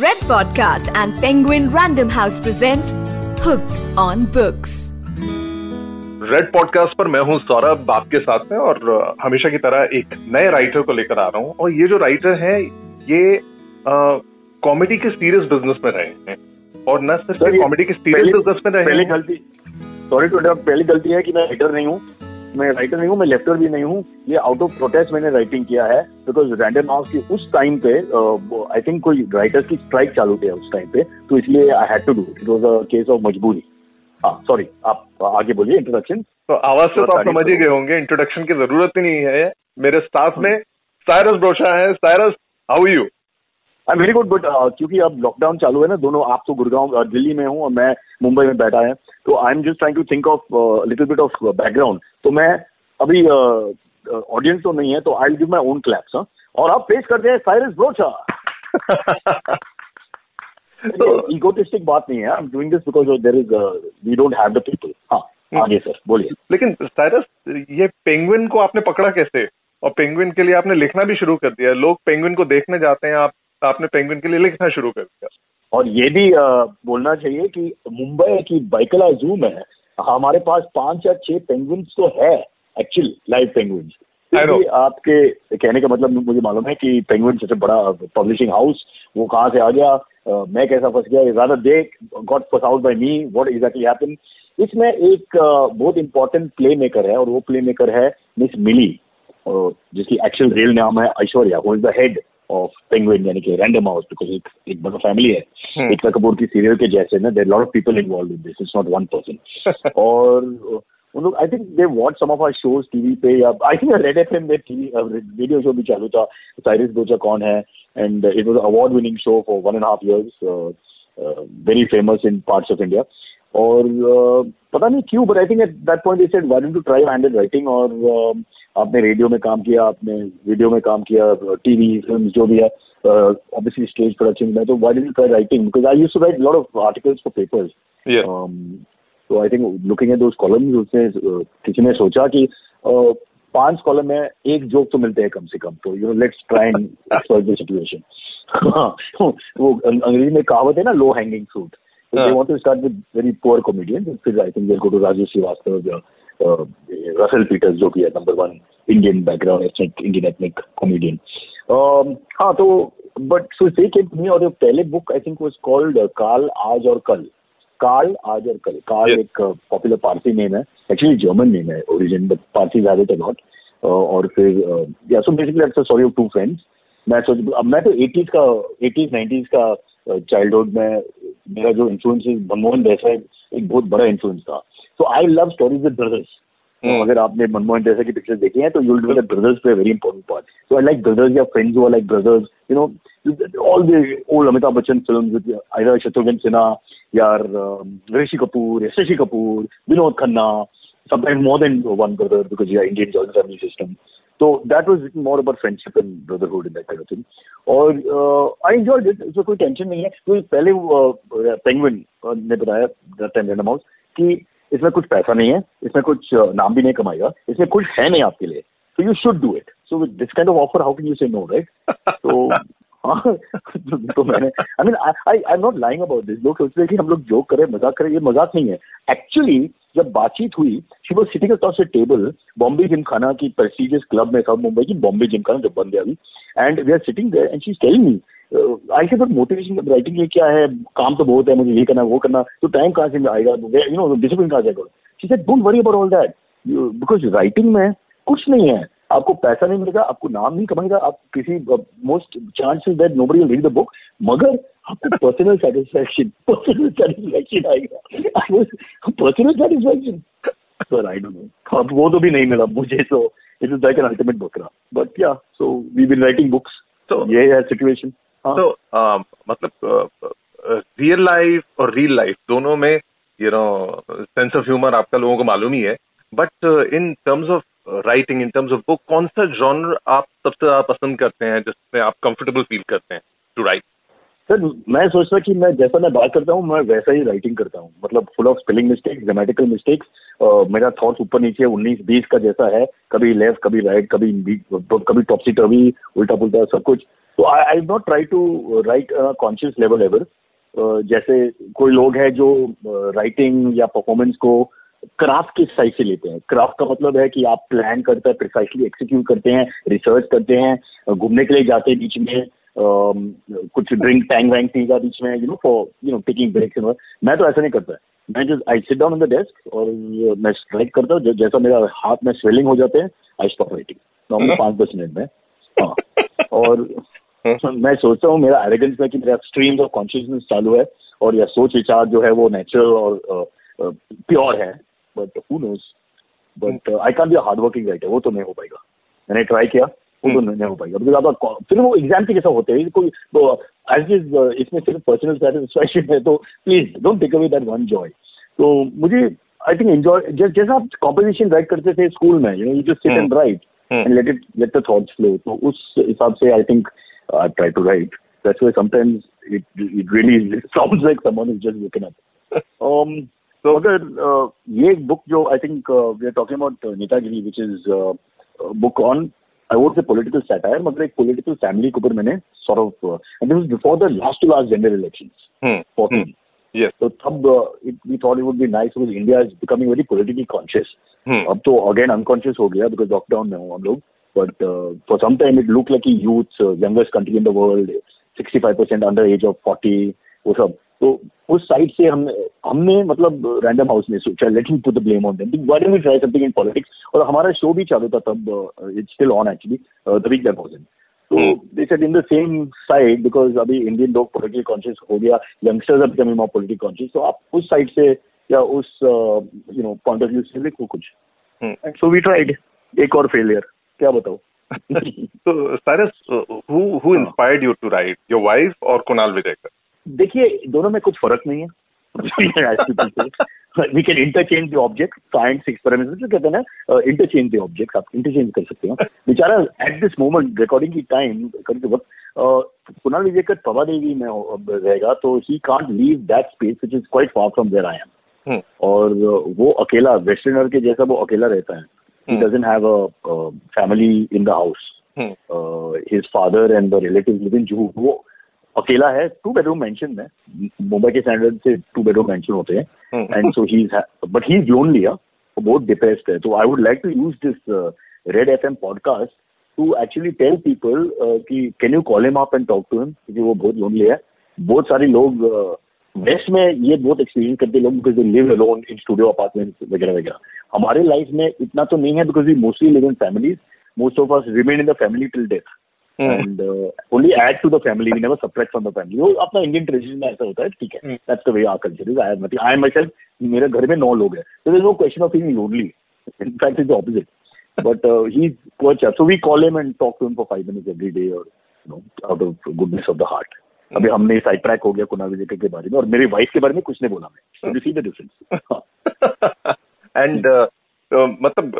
Red Podcast and Penguin Random House present Hooked on Books. Red podcast पर मैं हूँ सौरभ आपके साथ में और हमेशा की तरह एक नए राइटर को लेकर आ रहा हूँ। और ये जो राइटर हैं ये कॉमेडी के सीरियस बिज़नेस में रहे हैं। और न सिर्फ़ कॉमेडी के सीरियस बिज़नेस में रहे पहली गलती सॉरी टू पहली गलती है कि मैं राइटर नहीं हूँ। मैं राइटर नहीं हूँ मैं लेफ्टर भी नहीं हूँ। ये आउट ऑफ़ प्रोटेस्ट मैंने राइटिंग किया है बिकॉज़ रैंडम हाउस की उस टाइम पे आई थिंक कोई राइटर्स की स्ट्राइक चालू थे उस टाइम पे तो इसलिए I had to do it was a case of मजबूरी हाँ सॉरी आप आगे बोलिए इंट्रोडक्शन तो आवाज़ से तो आप समझ ही गए होंगे इंट्रोडक्शन की ज़रूरत ही नहीं है। मेरे स्टाफ में साइरस ब्रोशा है। Cyrus how you I very good but क्योंकि अब लॉकडाउन चालू है ना दोनों आप तो गुड़गांव दिल्ली में हूँ और मैं मुंबई में बैठा है तो I am just trying to think of little bit of background तो मैं अभी ऑडियंस uh, तो नहीं है तो I give my own claps और आप पेश करते हैं साइरस ब्रोचा तो इगोटिस्टिक बात नहीं है I am doing this because there is we don't have the people हाँ। आगे सर बोलिए। लेकिन साइरस ये पेंगुइन को आपने पकड़ा कैसे? और पेंगुइन के लिए आपने लिखना भी शुरू कर दिया। लोग पेंगुइन को देखने जाते हैं आप आपने पेंगुइन के लिए लिखना शुरू कर दिया। और ये भी बोलना चाहिए कि मुंबई की बाइकला जू में हमारे पास पाँच या छह पेंगुइन्स तो है एक्चुअल लाइव पेंगुइन्स आपके कहने का मतलब मुझे मालूम है कि पेंगुइन सबसे बड़ा पब्लिशिंग हाउस वो कहाँ से आ गया? uh, मैं कैसा फंस गया? ज़्यादा देख गॉट फस out by me what exactly happen इसमें एक uh, बहुत इंपॉर्टेंट प्ले मेकर है और वो प्ले मेकर है मिस मिली जिसकी एक्चुअल रियल नाम है ऐश्वर्या वो is the head of Penguin यानी कि रैंडम हाउस बिकॉज़ एक एक बड़ा फैमिली है। hmm. एकता कपूर की सीरियल के जैसे ना there lot of people involve in this it's not one person और उन लोग I think they watch some of our shows TV पे या I think Red F M TV radio show भी चालू था। साइरिस बोचा कौन है? And it was award winning show for one and half years very famous in parts of India और uh, पता नहीं क्यों but I think at that point is said why to try handle writing और uh, आपने radio में काम किया आपने वीडियो में काम किया टीवी फ़िल्म जो भी है ऑब्वियसली स्टेज प्रोडक्शन में तो why do try writing because I use to write lot of articles for papers तो I think looking at those columns उसने किसी ने सोचा कि पाँच कॉलम में एक जोक तो मिलते हैं कम से कम तो you know let's try and exploit the situation वो अंग्रेज़ी में कहावत है ना low hanging fruit they want to start with very poor comedians. फिर I think they'll go to Rajesh Srivastava, uh, Peters जो भी है number one Indian background ethnic Indian ethnic comedian हाँ तो बट सो दे केम और पहले book I think was called काल आज और कल काल आज और कल काल एक पॉपुलर पारसी नेम है. एक्चुअली जर्मन नेम है. ओरिजिन बट पारसी ज़्यादा नॉट और फिर yeah so basically sorry of two friends मैं सोच अब मैं तो एटीज का एटीज नाइन्टीज का चाइल्डहुड uh, में मेरा जो इन्फ्लुएंस मनमोहन देसाई एक बहुत बड़ा इन्फ्लुएंस था. तो I love stories with brothers अगर आपने मनमोहन जैसे की पिक्चर देखे हैं तो यू विल ब्रदर्स पे very important part so I like brothers या फ्रेंड्स हुआ like brothers you know all the old Amitabh Bachchan film आयर शत्रुघ्न सिन्हा यार ऋषि कपूर या Shashi Kapoor Vinod Khanna sometime more than one brother because you are Indian joint system तो that was it more about friendship and brotherhood in that thing और I enjoy दिट उसमें कोई tension नहीं है. क्योंकि पहले पेंगविन ने बताया दैट हाउस कि इसमें कुछ पैसा नहीं है इसमें कुछ नाम भी नहीं कमाएगा इसमें कुछ है नहीं आपके लिए। So you should do it so with this kind of offer, how can you say no, right? So तो मैंने I mean I I am not lying about this लोग सोचते हैं कि हम लोग जोक करें मज़ाक करें ये मज़ाक नहीं है। एक्चुअली जब बातचीत हुई she was sitting across a table Bombay Gymkhana की प्रेस्टिजियस क्लब में साउथ मुंबई की बॉम्बे जिम खाना जब बंद है अभी। And we are sitting there and she is telling me I say but motivation writing ये क्या है? काम तो बहुत है मुझे ये करना वो करना। तो टाइम कहाँ से आएगा? यू नो डिसिप्लिन कहाँ जाएगा she said don't worry about all that because writing में कुछ नहीं है। आपको पैसा नहीं मिलेगा आपको नाम नहीं कमाएगा आप किसी most chances that nobody will read the book मगर आपको पर्सनल सेटिस्फैक्शन पर्सनल सेटिस्फैक्शन आएगा। Personal satisfaction sir I don't know अब वो तो भी नहीं मिला मुझे तो it is like an ultimate book रहा but yeah so we been writing books तो ये है सिचुएशन तो मतलब रियल लाइफ और रियल लाइफ दोनों में you know sense of humour आपका लोगों को मालूम ही है। But in terms of writing in terms of book कौन सा जॉनर आप सबसे ज़्यादा पसंद करते हैं, जिसमें आप कंफर्टेबल फील करते हैं टू राइट सर, मैं सोचता कि मैं जैसा मैं बात करता हूँ, मैं वैसा ही राइटिंग करता हूँ। मतलब full of spelling mistakes grammatical mistakes मेरा थॉट्स ऊपर नीचे, उन्नीस, बीस का जैसा है, कभी लेफ़्ट कभी राइट कभी कभी टॉपसी टर्वी उल्टा पुल्टा सब कुछ। तो I I not try to write conscious level ever जैसे कोई लोग हैं जो राइटिंग या परफॉर्मेंस को क्राफ्ट के साइड से लेते हैं। क्राफ्ट का मतलब है कि आप प्लान करते हैं प्रिसाइसली एक्सिक्यूट करते हैं रिसर्च करते हैं, घूमने के लिए जाते हैं बीच में। कुछ ड्रिंक टैंग वैंग पीगा बीच में you know for you know taking breaks मैं तो ऐसा नहीं करता। मैं just I sit down on the desk और मैं राइट करता हूँ जैसा मेरा हाथ में स्वेलिंग हो जाते हैं आई स्टॉप राइटिंग नॉर्मली पाँच दस मिनट में। हाँ। और मैं सोचता हूँ मेरा एलिगेंस है कि मेरा स्ट्रीम ऑफ़ कॉन्शियसनेस चालू है और यह सोच विचार जो है वो नेचुरल और प्योर है। But who knows but I can be hard working writer वो तो नहीं हो पाएगा। मैंने ट्राई किया। वो तो hmm. नहीं हो पाएगा। बिकॉज़ आपका फिर वो एग्ज़ाम के जैसा होते हैं कोई तो एज इज़ इसमें सिर्फ़ पर्सनल सेटिस्फैक्शन है तो please don't take away that one joy तो मुझे आई थिंक एंजॉय जैसा आप कॉम्पोजिशन राइट करते थे स्कूल में you know you just sit and write and let it let the thoughts flow तो उस हिसाब से I think I try to write that's why sometimes it it really sounds like someone is just woken up तो अगर uh, ये book जो I think we are talking about Netagiri which is book on I vote से political satire मतलब एक political family के ऊपर मैंने sort of and this before the last to last general elections fourteen Yes. So तब uh, it, we thought it would be nice because India is becoming very politically conscious. Hmm. अब तो again unconscious हो गया because lockdown में हो हम लोग. But uh, for some time it looked like a youth, uh, youngest country in the world, 65% under age of 40, वो सब. तो उस साइड से हम हमने मतलब रैंडम हाउस ने सोचा let me put the blame on them why don't we try something in politics और हमारा शो भी चालू था तब it's still on actually the week that was in तो they said in the same side because अभी Indian लोग politically conscious हो गया youngsters are becoming more politically conscious तो आप उस साइड से या उस you know point of view से देखो कुछ। सो वी ट्राइड एक और फेलियर क्या बताओ so Cyrus, uh, who who inspired you to write? Your wife or Kunal Vijayakar? देखिए दोनों में कुछ फ़र्क नहीं है। We can interchange the object science experiment कहते हैं ना इंटरचेंज द ऑब्जेक्ट आप इंटरचेंज कर सकते हो। बेचारा एट दिस मोमेंट रिकॉर्डिंग की टाइम करते वक्त कुणाल विजयकर पवा देवी में रहेगा तो he can't leave that space which is quite far from where I am और वो अकेला वेस्टर्नर के जैसा वो अकेला रहता है। He doesn't have a, a family in the house. Hmm. Uh, his father and the relatives अकेला है टू बेडरूम मेंशन में मुंबई के स्टैंडर्ड से टू बेडरूम मेंशन होते हैं। And so he but he is lonely वो बहुत डिप्रेस्ड है। तो I would like to use this Red F M podcast to actually tell people कि can you call him up and talk to him क्योंकि वो बहुत lonely है। बहुत सारे लोग वेस्ट uh, में ये बहुत एक्सपीरियंस करते लोग because they live alone in studio apartment वगैरह वगैरह। हमारे लाइफ में इतना तो नहीं है because we mostly live in families most of us remain in the family till death and only add to the family we never separate from the family वो अपना इंडियन ट्रेडिशन में ऐसा होता है ठीक है? That's the way our culture is I मतलब I my self मेरे घर में नौ लोग हैं। तो there no question of feeling lonely in fact is the opposite but uh, he's quite so we call him and talk to him for five minutes every day or you know out of goodness of the heart. अभी हमने side track हो गया कुणाल विजय के बारे में और मेरी wife के बारे में कुछ नहीं बोला मैं। सी द डिफरेंस एंड मतलब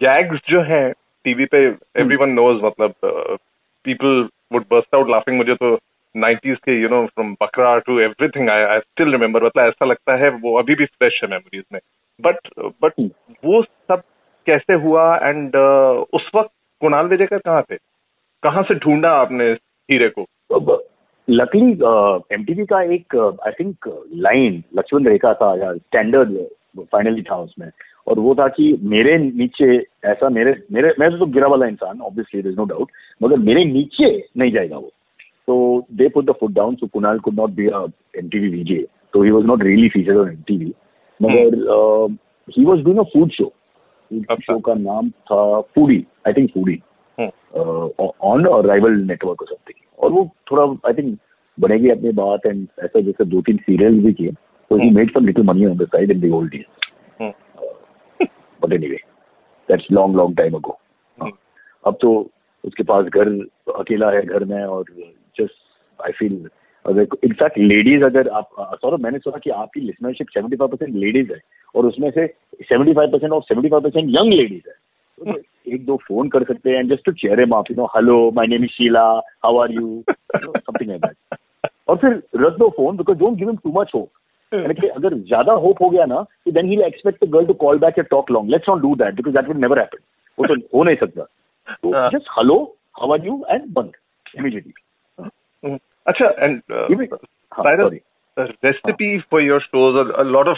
गैग्स जो है टीवी पे एवरीवन नोज़ मतलब people would burst out laughing. मुझे तो 90s के you know from Bakra to everything I I still remember मतलब ऐसा लगता है वो अभी भी फ्रेश है मेमोरीज में। बट बट वो सब कैसे हुआ एंड uh, उस वक्त कुणाल विजयकर कहाँ थे? कहाँ से ढूंढा आपने हीरे को? लकली एम एमटीवी का एक I think line Lakshman rekha था या स्टैंडर्ड फाइनली था उसमें। और वो था कि मेरे नीचे ऐसा मेरे मेरे मैं तो गिरा वाला इंसान ऑब्वियसली इज़ नो डाउट मगर मेरे नीचे नहीं जाएगा वो। तो they put the foot down so Kunal could not be M T V VJ तो he was not really feature on M T V मगर he was doing a food show show का नाम था foodie I think foodie on rival network और something और वो थोड़ा I think बनेगी अपनी बात एंड ऐसा जैसे दो तीन सीरियल भी किए तो he made some little money on the side in the old days but anyway that's long long time ago अब तो उसके पास घर अकेला है घर में और जस्ट आई फील अगर इनफैक्ट लेडीज़ अगर आप सौरभ मैंने सुना कि आपकी listenership seventy five percent ladies है और उसमें से सेवेंटी फाइव परसेंट और seventy five percent young ladies है। तो एक दो फ़ोन कर सकते हैं जस्ट टू चेयर एम आप you know hello my name is Sheela how are you something like that और फिर रख दो phone because don't give him too much hope कि अगर ज़्यादा होप हो गया ना कि then he'll expect the girl to call back and talk long. Let's not do that because that will never happen. वो तो हो नहीं सकता. So हाँ. just hello, how are you and बंद immediately. Mm. Acha, and uh, Give हाँ, sorry. a recipe for your shows, a, a lot of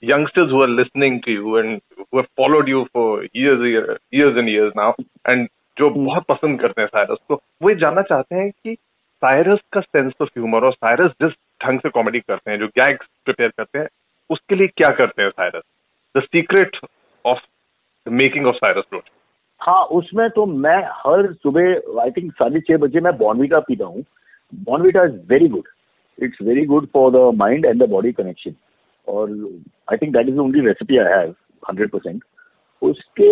youngsters who are listening to you and who have followed you for years, year- years and years now, and जो हम्म। बहुत पसंद करते हैं Cyrus को वो ये जानना चाहते हैं कि साइरस का सेंस ऑफ़ ह्यूमर और साइरस जिस ढंग से कॉमेडी करते हैं, जो गैग्स प्रिपेयर करते हैं, उसके लिए क्या करते हैं Cyrus the secret of the making of Cyrus road हाँ उसमें तो मैं हर सुबह आई थिंक साढ़े छह बजे मैं बॉर्नविटा पीता हूँ। Bournvita is very good it's very good for the mind and the body connection और I think that is only recipe I have hundred percent उसके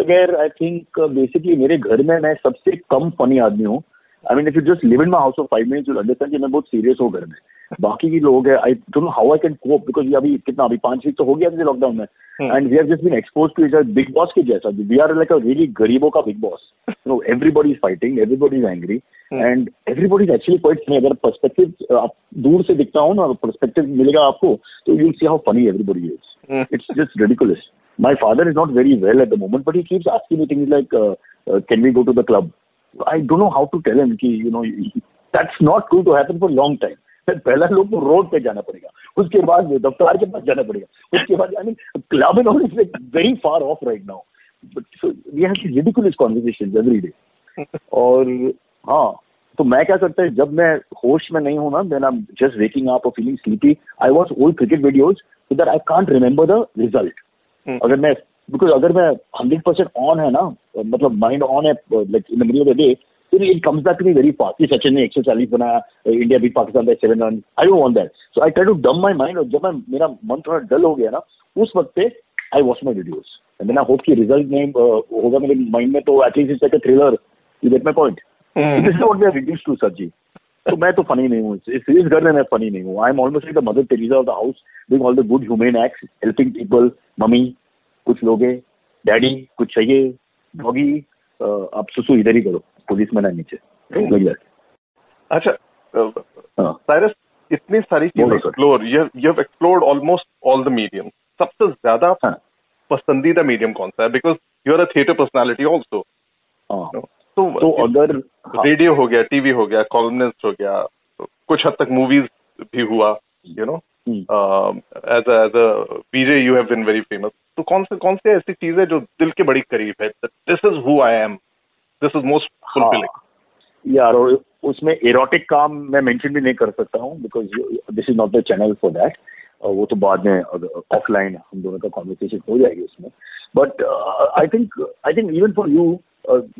बगैर आई थिंक बेसिकली मेरे घर में मैं सबसे कम फनी आदमी हूँ। I mean if you just live in my house of five minutes you understand कि मैं बहुत सीरियस हूँ घर में। बाकी भी लोग है I don't know how I can cope because अभी कितना अभी पाँच वीक तो हो गया मुझे लॉकडाउन में। And we have just been expose to each Bigg Boss के जैसा। We are like a really गरीबों का Bigg Boss no everybody is fighting everybody is angry and everybody is actually quite funny अगर perspective आप दूर से दिखता हूँ ना पर्सपेक्टिव मिलेगा आपको तो you see how funny everybody is it's just ridiculous. My father is not very well at the moment, but he keeps asking me things like, uh, uh, "Can we go to the club?" I don't know how to tell him कि you know that's not going to happen for a long time. पहला लोग को road पे जाना पड़ेगा। उसके बाद दफ्तार के पास जाना पड़ेगा। उसके बाद I mean club all is very far off right now we have ridiculous conversations every day और हाँ तो मैं क्या करता है जब मैं होश में नहीं हूँ ना then I am just waking up और feeling sleepy I watch old cricket videos so that I can't remember the result अगर मैं बिकॉज़ अगर मैं हंड्रेड परसेंट ऑन है ना मतलब माइंड ऑन है like in the middle of the day फिर it comes back to me very fast कि सचिन ने एक सौ चालीस बनाया India beat Pakistan by seven run I don't want that so I try to dumb my mind और जब मैं मेरा मन थोड़ा डल हो गया ना उस वक्त पे I watch my videos and then I hope कि रिज़ल्ट में होगा मेरे माइंड में तो at least it's like a thriller you get my point this is what we are reduce to sir ji तो मैं तो फनी नहीं हूँ इस इस घर में मैं फनी नहीं हूँ I am almost like the Mother Teresa of the house doing all the good human acts helping people mummy कुछ लोग डैडी कुछ चाहिए डॉगी आप सुसु इधर ही करो पुलिस में ना नीचे. अच्छा हाँ। साइरस इतनी सारी चीज़ें explore you have explored almost all the medium सबसे ज़्यादा हाँ। पसंदीदा मीडियम कौन सा है? Because you are a theatre personality also हाँ। तो तो अगर हाँ, रेडियो हो गया टीवी हो गया कॉलमनिस्ट हो गया कुछ हद तक मूवीज़ भी हुआ you know as as VJ you have been very famous तो कौन से कौन से ऐसी चीज़ है जो दिल के बड़ी करीब है? This is who I am this is most fulfilling यार और उसमें एरोटिक काम मैं मेंशन भी नहीं कर सकता हूँ because this is not the channel for that वो तो बाद में ऑफलाइन हम दोनों का कॉन्वर्सेशन हो जाएगी उसमें। But I think I think even for you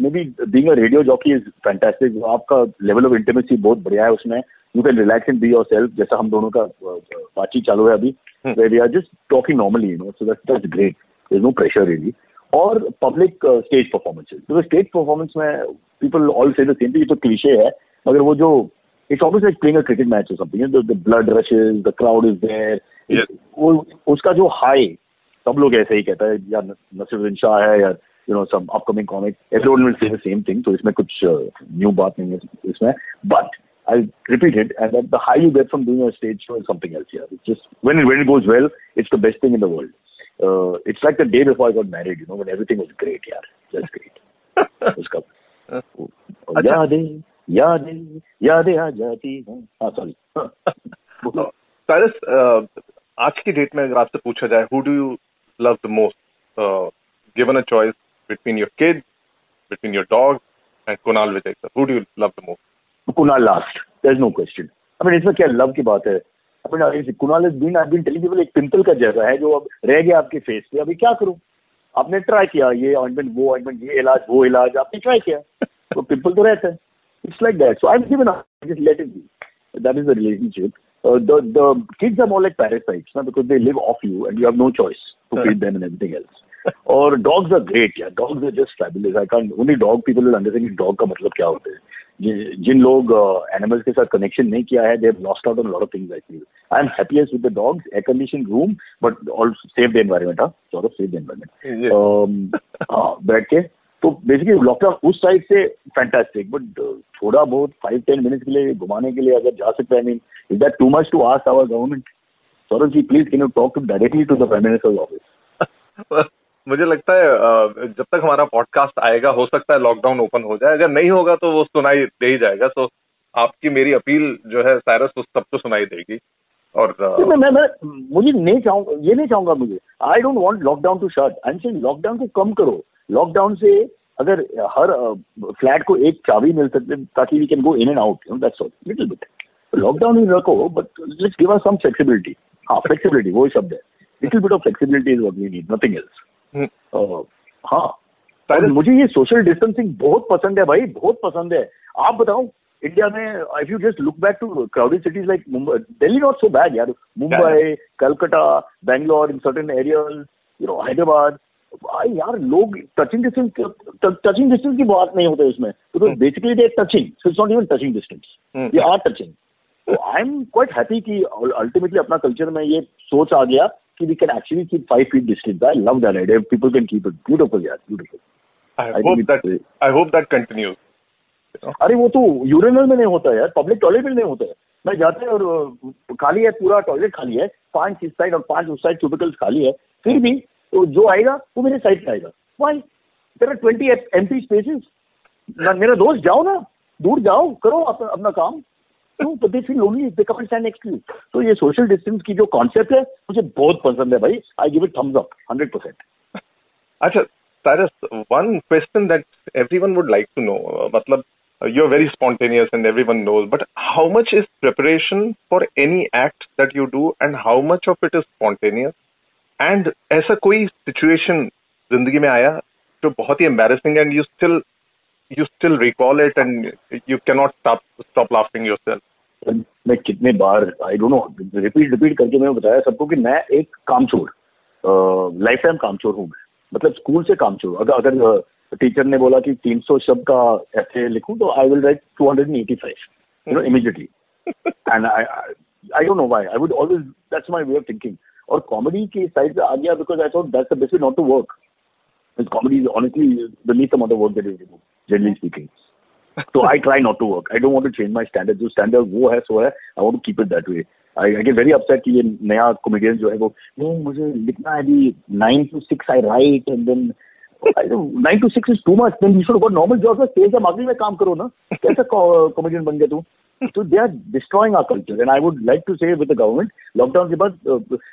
maybe being radio jockey is fantastic आपका लेवल ऑफ़ इंटीमेसी बहुत बढ़िया है उसमें। You can relax and be yourself जैसा हम दोनों का uh, बातचीत चालू है अभी. We are just talking normally you know so that's that's great there no pressure really और पब्लिक स्टेज परफॉर्मेंसेज तो स्टेज परफॉर्मेंस में पीपल ऑल से द सेम थिंग ये तो क्लीशे है मगर वो जो it's almost like playing a cricket match और something the blood rushes the crowd is there वो उसका जो हाई सब लोग ऐसे ही कहता है या नसीरुद्दीन शाह है या you know some upcoming comic everyone will say the same thing तो इसमें कुछ न्यू बात नहीं है इसमें but I repeat it, and that the high you get from doing a stage show is something else. Yeah, it's just when it when it goes well, it's the best thing in the world. Uh, it's like the day before I got married, you know, when everything was great. Yeah, just great. उसका। यादें यादें यादें आ जाती हैं हाँ sorry Cyrus uh, आज की date में अगर आपसे पूछा जाए who do you love the most given a choice between your kid between your dog and Kunal Vijay sir who do you love the most Kunal last there is no question I mean इसमें क्या love की बात है? अपने दिन बीन आई बीन एक पिंपल का जैसा है जो अब रह गया आपके फेस पे। अभी क्या करूँ? आपने ट्राई किया ये ऑइंटमेंट वो ऑइंटमेंट ये इलाज वो इलाज आपने ट्राई किया। तो पिंपल तो रहता है। It's like that so I given just let it be that is the relationship the the kids are more like parasites ना because they live off you and you have no choice to feed them and everything else और dogs are great यार dogs are just fabulous I can't only dog people will understand dog का मतलब क्या होता है। जिन लोग animals के साथ कनेक्शन नहीं किया है they have lost out on lot of things I feel I am happiest with the dogs air condition room but also save the environment हाँ ऑफ़ सेव द एनवायरमेंट हाँ बैठ के। तो बेसिकली लॉकडाउन उस side से fantastic but थोड़ा बहुत five ten minutes के लिए घुमाने के लिए अगर जा सकते हैं I mean is that too much to ask our government Saurabh ji please can you talk to directly to the prime minister office मुझे लगता है जब तक हमारा पॉडकास्ट आएगा हो सकता है लॉकडाउन ओपन हो जाए। अगर नहीं होगा तो वो सुनाई दे ही जाएगा। तो आपकी मेरी अपील जो है साइरस उस सबको सुनाई देगी। और मैं, मैं, मैं मुझे नहीं चाहूँगा ये नहीं चाहूँगा मुझे। I don't want lockdown to shut I am lockdown को कम करो। लॉकडाउन से अगर हर फ्लैट को एक चाबी मिल सकते ताकि we can go in and out that's all little bit lockdown ही रखो but let's give us some flexibility हाँ फ्लेक्सिबिलिटी वो शब्द है। Little bit of flexibility is what we need nothing else हाँ। मुझे ये सोशल डिस्टेंसिंग बहुत पसंद है भाई बहुत पसंद है। आप बताओ इंडिया में if you just look back to crowded cities like Mumbai Delhi not so bad यार। Mumbai Calcutta Bangalore in certain areas you know Hyderabad यार लोग टचिंग डिस्टेंस टचिंग डिस्टेंस की बात नहीं होते इसमें। Because basically they touching so it's not even touching distance ये are touching I am quite happy कि अल्टीमेटली अपना कल्चर में ये सोच आ गया। कि we can actually keep five feet distance I love that idea people can keep it beautiful यार beautiful I hope that I hope that continues. अरे वो तो यूरिनल में नहीं होता है पब्लिक टॉयलेट में नहीं होता है. मैं जाते हैं और खाली है पूरा टॉयलेट खाली है. पाँच इस साइड और पाँच उस साइड क्यूबिकल्स खाली है. फिर भी तो जो आएगा वो मेरे साइड पे आएगा. Why there are twenty M P spaces मेरा दोस्त जाओ ना. दूर जाओ करो अपना काम. तो they feel lonely they come stand next you तो ये सोशल डिस्टेंस की जो कॉन्सेप्ट है मुझे बहुत पसंद है भाई I give it thumbs up hundred percent अच्छा Cyrus, one question that everyone would like to know, uh, matlab, uh, you're very spontaneous and everyone knows, but how much is preparation for any act that you do and how much of it is spontaneous? And ऐसा कोई situation ज़िंदगी में आया जो बहुत ही embarrassing and you still you still recall it and you can not stop stop laughing yourself मैं कितने बार I don't know repeat repeat करके मैंने बताया सबको कि मैं एक कामचोर लाइफ टाइम कामचोर हूँ मतलब स्कूल से कामचोर। अगर अगर टीचर ने बोला कि 300 शब्द का ऐसे लिखूं तो I will write 285 you know immediately and I I don't know why I would always that's my way of thinking और कॉमेडी की साइड से आ गया because I thought that's the best not to work comedy is honestly the least amount of work that is removed, generally speaking. so I try not to work. I don't want to change my. जो standard वो है सो है I want to keep it that way. I, I get very upset कि ये नया comedian जो है वो नहीं मुझे लिखना है अभी nine to six I write and then to to you में या में काम करो ना कैसा कॉमेडियन बन गया तू they are destroying our culture. And I would like to say with the government, lockdown के बाद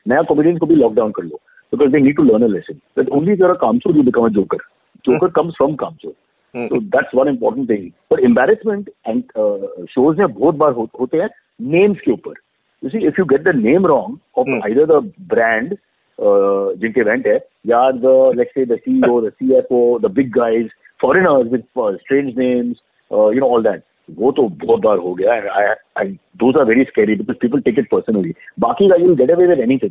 नया comedian को भी lockdown कर लो need to learn a lesson that only if you're a kamchor you become a joker. Joker hmm. comes from kamchor. Hmm. So that's one important thing. But embarrassment and uh, shows में बहुत बार हो, होते हैं names के ऊपर. You see, if you get the name wrong of hmm. either the brand uh, जिनके event है या the let's say the CEO, the CFO, the big guys, foreigners with uh, strange names, uh, you know all that. वो तो बहुत बार हो गया I those are very scary because people take it personally बाकी का you get away with anything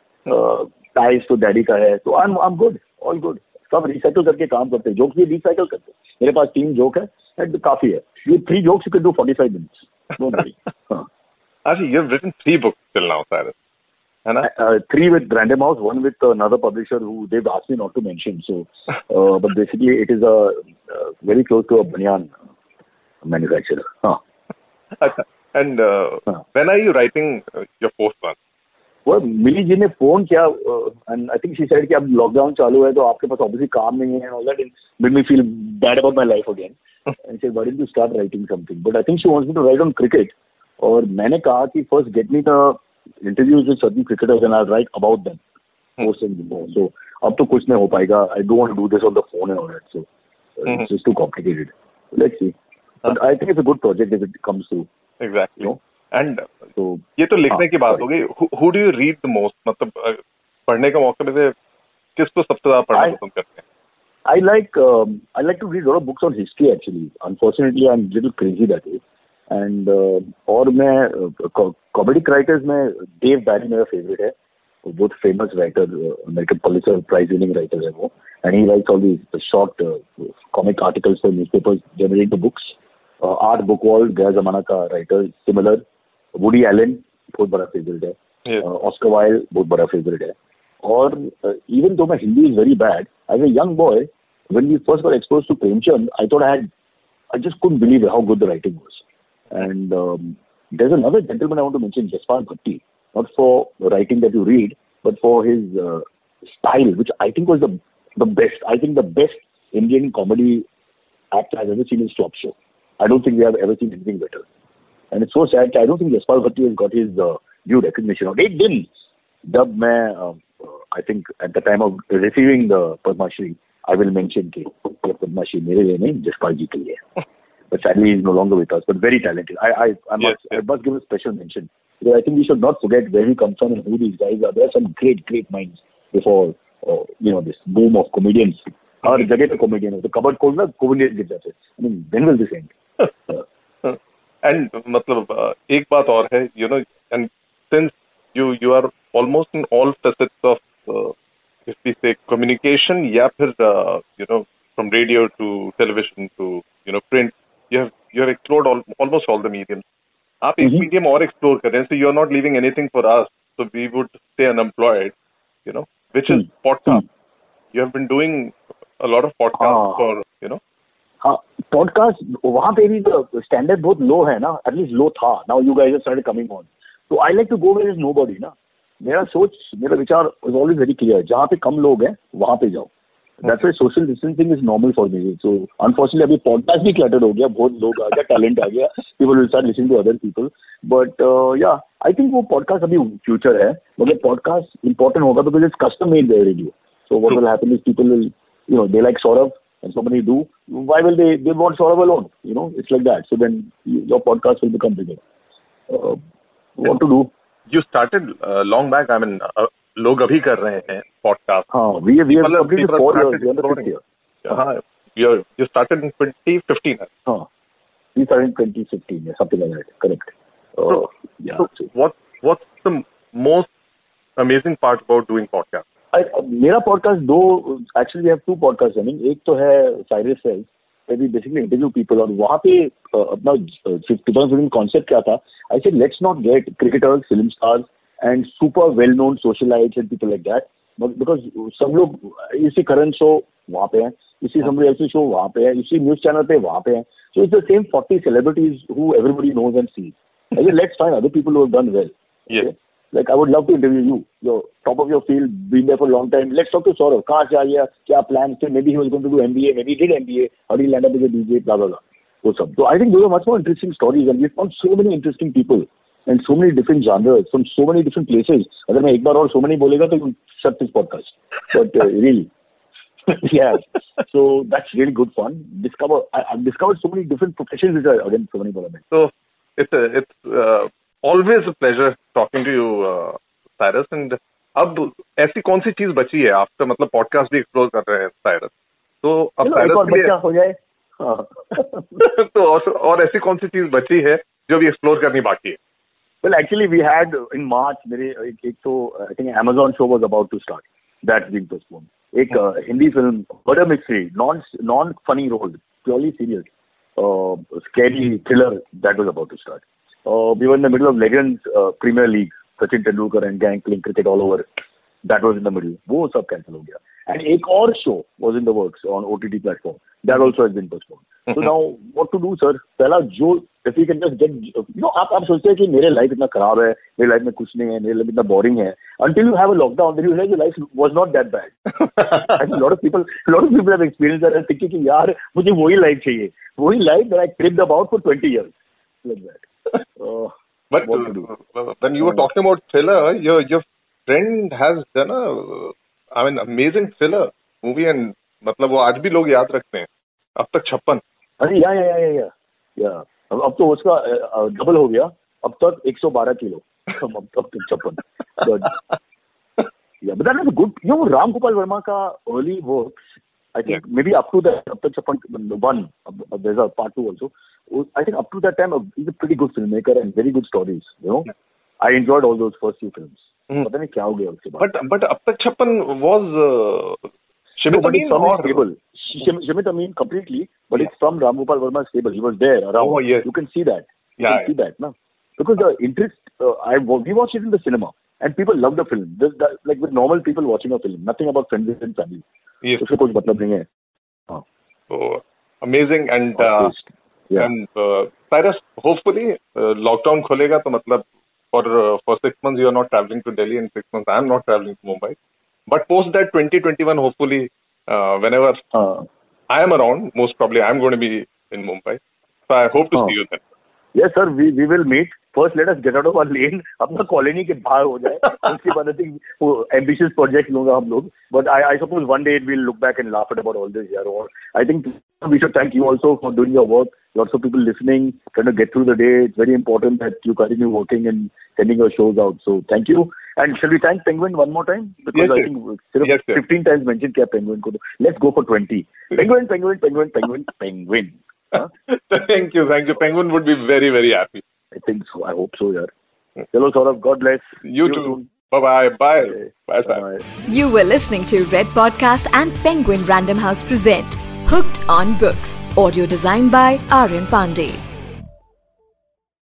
Ties तो daddy का है तो I am good all good सब रिसाइकिल करके काम करते हैं जोक्स भी रिसाइकिल करते हैं। मेरे पास तीन जोक है एंड काफ़ी है। ये three jokes you can do forty five minutes अच्छा you have written three books till now sir है ना? Three with Random House one with another publisher who they ask me not to mention so but basically it is a very close to a banian manufacturer हाँ अच्छा and when are you writing your fourth one वो मिली जी ने phone किया and I think she said कि अब lockdown चालू है तो आपके पास ऑब्वियसली काम नहीं है all that made me feel bad about my life again and she wanted to start writing something but I think she wants me to write on cricket और मैंने कहा कि first get me the interviews with certain cricketers and I write about them post in so अब तो कुछ नहीं हो पाएगा. I don't want to do this on the phone and all that so it's just too complicated let's see But I think it's a good project if it comes to exactly. And so ये तो लिखने की बात हो गई who do you read the most? मतलब पढ़ने का मौका में से किसको सबसे ज़्यादा पढ़ना पसंद करते हैं? I like um, I like to read a lot of books on history actually. Unfortunately, I'm a little crazy that way. And uh, और मैं कॉमेडिक राइटर्स में डेव बैरी मेरा फेवरेट है। बहुत famous writer American Pulitzer prize winning writer है वो। And he writes all the short comic articles for newspapers generate the books art book world गया जमाना का राइटर सिमिलर वुडी एलन बहुत बड़ा फेवरेट है ऑस्कर वाइल बहुत बड़ा फेवरेट है और even though my Hindi is very bad as a young boy when we first got exposed to Premchand, I thought I had, I just couldn't believe how good the writing was. And um, there's another gentleman I want to mention, Jaspal Bhatti, not for the writing that you read, but for his uh, style, which I think was the the best. I think the best Indian comedy act I've ever seen is Top Show. I don't think we have ever seen anything better. And it's so sad. I don't think Jaspal Bhatti has got his uh, due recognition. Or it didn't. जब मैं I think at the time of receiving the Padmashri I will mention कि ये पद्माश्री मेरे लिए नहीं जसपाल जी के लिए but sadly he's no longer with us but very talented I I I must yes, yes. I must give a special mention because I think we should not forget where he comes from and who these guys are there are some great great minds before uh, you know this boom of comedians हर जगह पे comedian है तो cupboard खोलना comedian गिर जाते I mean when will this and and मतलब एक बात और है you know and since you you are almost in all facets of if we say communication या फिर uh, you know from radio to television to you know print you have you have explored all, almost all the mediums आप एक medium और explore कर रहे हैं so you are not leaving anything for us so we would stay unemployed you know which is podcast you have been doing a lot of podcasts for you know हाँ podcast वहाँ पे भी standard बहुत लो है ना at least लो था. Now you guys started coming on तो I like to go where is nobody ना. मेरा सोच, मेरा विचार इज़ ऑलवेज वेरी क्लियर जहाँ पे कम लोग हैं, वहाँ पे जाओ. That's why social distancing is normal for me so unfortunately अभी पॉडकास्ट भी क्लटर्ड हो गया, बहुत लोग आ गया टैलेंट आ गया. People will start listening to other people but yeah I think वो पॉडकास्ट अभी फ्यूचर है. मगर पॉडकास्ट इंपॉर्टेंट होगा because it's custom made radio so what will happen is people will you know they like Saurabh and so many do, why will they, they want Saurav alone? You know, it's like that. So then your podcast will become bigger. Uh, what to do? you started uh, long back. I mean, uh, लोग अभी कर रहे हैं podcast हाँ we we have completed four years. We are the fifth year. हाँ, you you started in 2015. हाँ, we started in 2015. Yeah, something like that. Correct. Uh, so, yeah. So what what's the most amazing part about doing podcast? मेरा podcast दो actually have two podcast running एक तो है Cyrus सेल्स we basically interview people और वहाँ पे अपना टू थाउज़ेंड कॉन्सेप्ट क्या था? I said let's not get cricketers film stars and super well known socialites and people like that because सब लोग इसी करंट शो वहाँ पे है इसी समरी एल्सी शो वहाँ पे है इसी न्यूज़ चैनल पे वहाँ पे है। So it's the same forty celebrities who everybody knows and see let's find other people who done well like I would love to interview you. You're top of your field, been there for a long time. Let's talk to Saurav. कहाँ से आ गया क्या plans थे maybe he was going to do MBA maybe he did MBA how did he land up as a DJ blah blah blah वो सब so I think those are much more interesting stories and we've found so many interesting people and so many different genres from so many different places अगर मैं एक बार और so many बोलेगा तो you shut this podcast but uh, really yeah so that's really good fun discover I, I've discovered so many different professions which are again so many so it's a, it's uh, always pleasure talking to you Cyrus and अब ऐसी कौन सी चीज़ बची है आपका मतलब podcast भी explore कर रहे हैं साइरस तो अब साइरस हो जाए हाँ। तो और, और ऐसी कौन सी चीज़ बची है जो भी एक्सप्लोर करनी बाकी है Well, actually, we had in March. मेरे एक, एक तो I think Amazon show was about to start. That's being postponed. एक uh, Hindi film, murder mystery, non non funny role, purely serious, uh, scary thriller that was about to start. Uh, we were in the middle of Legends uh, Premier League, Sachin Tendulkar and gang playing cricket all over. That was in the middle. वो सब cancel हो गया. And एक और show was in the works on OTT platform. That also has been postponed. So now what to do, sir? पहला जो if you can just get you know आप आप सोचते हैं कि मेरे लाइफ इतना खराब है मेरे लाइफ में कुछ नहीं है मेरे लाइफ इतना बोरिंग है until you have a lockdown then you realize your life was not that bad I think a lot of people a lot of people have experienced that and thinking कि यार मुझे वही life चाहिए वही life that I tripped about for 20 years like that Uh, but uh, when you were talking about thriller, your your friend has done a, I mean, amazing thriller movie and मतलब वो आज भी लोग याद रखते हैं अब तक छप्पन अरे या या या या या अब तो उसका डबल हो गया अब तक 112 किलो अब तक छप्पन yeah but that is a good you know Ram Gopal Verma ka early works I think yeah. maybe up to the up to Chapan one there's a part two also I think up to that time, he's a pretty good filmmaker and very good stories. You know, I enjoyed all those first few films. हम्म। पता नहीं क्या हो गया उसके बाद but but अब तक छप्पन was Shimit Amin or stable. Shimit Amin completely, but yeah. it's from Ram Gopal Verma's stable. He was there around. Oh, yes. You can see that. You yeah, can see that, no? Because the interest, uh, I we watched it in the cinema, and people love the film. This, that, like with normal people watching a film, nothing about friends and family. Yes. उसका कुछ मतलब नहीं है. हाँ. So amazing and uh, yeah. and uh, Cyrus, hopefully uh, lockdown खोलेगा तो मतलब for uh, for six months you are not traveling to Delhi and six months I am not traveling to Mumbai. But post that 2021, hopefully, uh, whenever uh, I am around, most probably I am going to be in Mumbai. So I hope to uh, see you then. Yes, sir. We we will meet. First, let us get out of our lane. अपना colony के बाहर हो जाए उसके बाद I think ambitious project लूंगा हम लोग but I I suppose one day we'll look back and laugh at about all this year or I think we should thank you also for doing your work lots of people listening trying to get through the day it's very important that you continue working and sending your shows out so thank you and shall we thank Penguin one more time because yes, I think yes, 15 times mentioned क्या Penguin को let's go for 20 Penguin Penguin Penguin Penguin Penguin Huh? thank you, thank you. Penguin would be very, very happy. I think so. I hope so, yeah. Hello, Saurabh. God bless. You, you too. Bye-bye. Bye. Bye, bye, bye. You were listening to Red Podcast and Penguin Random House present Hooked on Books. Audio designed by Aryan Pandey.